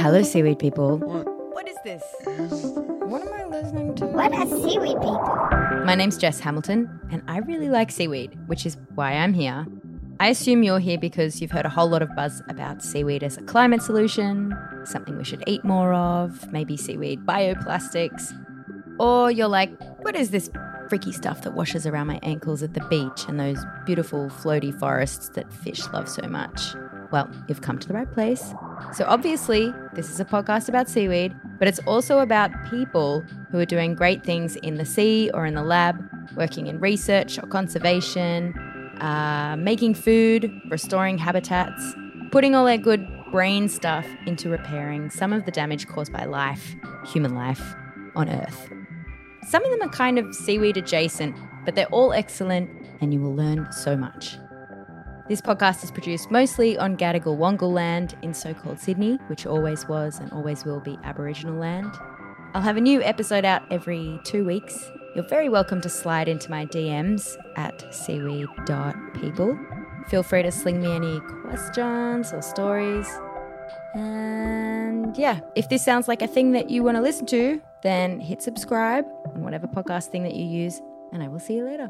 Hello, seaweed people. What is this? What am I listening to? What are seaweed people? My name's Jess Hamilton, and I really like seaweed, which is why I'm here. I assume you're here because you've heard a whole lot of buzz about seaweed as a climate solution, something we should eat more of, maybe seaweed bioplastics. Or you're like, what is this freaky stuff that washes around my ankles at the beach and those beautiful floaty forests that fish love so much? Well, you've come to the right place. So, obviously, this is a podcast about seaweed, but it's also about people who are doing great things in the sea or in the lab, working in research or conservation, uh, making food, restoring habitats, putting all their good brain stuff into repairing some of the damage caused by life, human life, on Earth. Some of them are kind of seaweed adjacent, but they're all excellent and you will learn so much. This podcast is produced mostly on Gadigal Wangal land in so called Sydney, which always was and always will be Aboriginal land. I'll have a new episode out every two weeks. You're very welcome to slide into my DMs at seaweed.people. Feel free to sling me any questions or stories. And yeah, if this sounds like a thing that you want to listen to, then hit subscribe on whatever podcast thing that you use, and I will see you later.